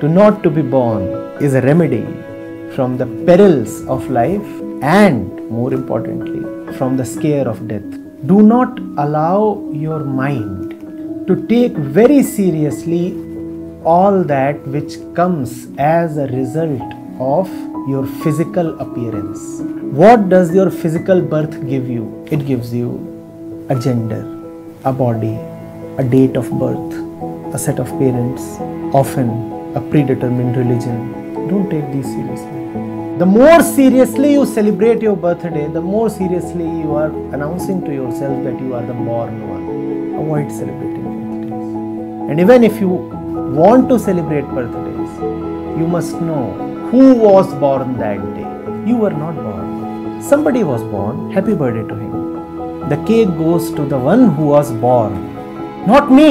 to not to be born is a remedy from the perils of life and more importantly from the scare of death. Do not allow your mind to take very seriously all that which comes as a result of your physical appearance. What does your physical birth give you? It gives you a gender, a body, a date of birth, a set of parents, often a predetermined religion. Don't take these seriously. The more seriously you celebrate your birthday, the more seriously you are announcing to yourself that you are the born one. Avoid celebrating birthdays. And even if you want to celebrate birthdays, you must know who was born that day. You were not born. Somebody was born. Happy birthday to him. The cake goes to the one who was born, not me.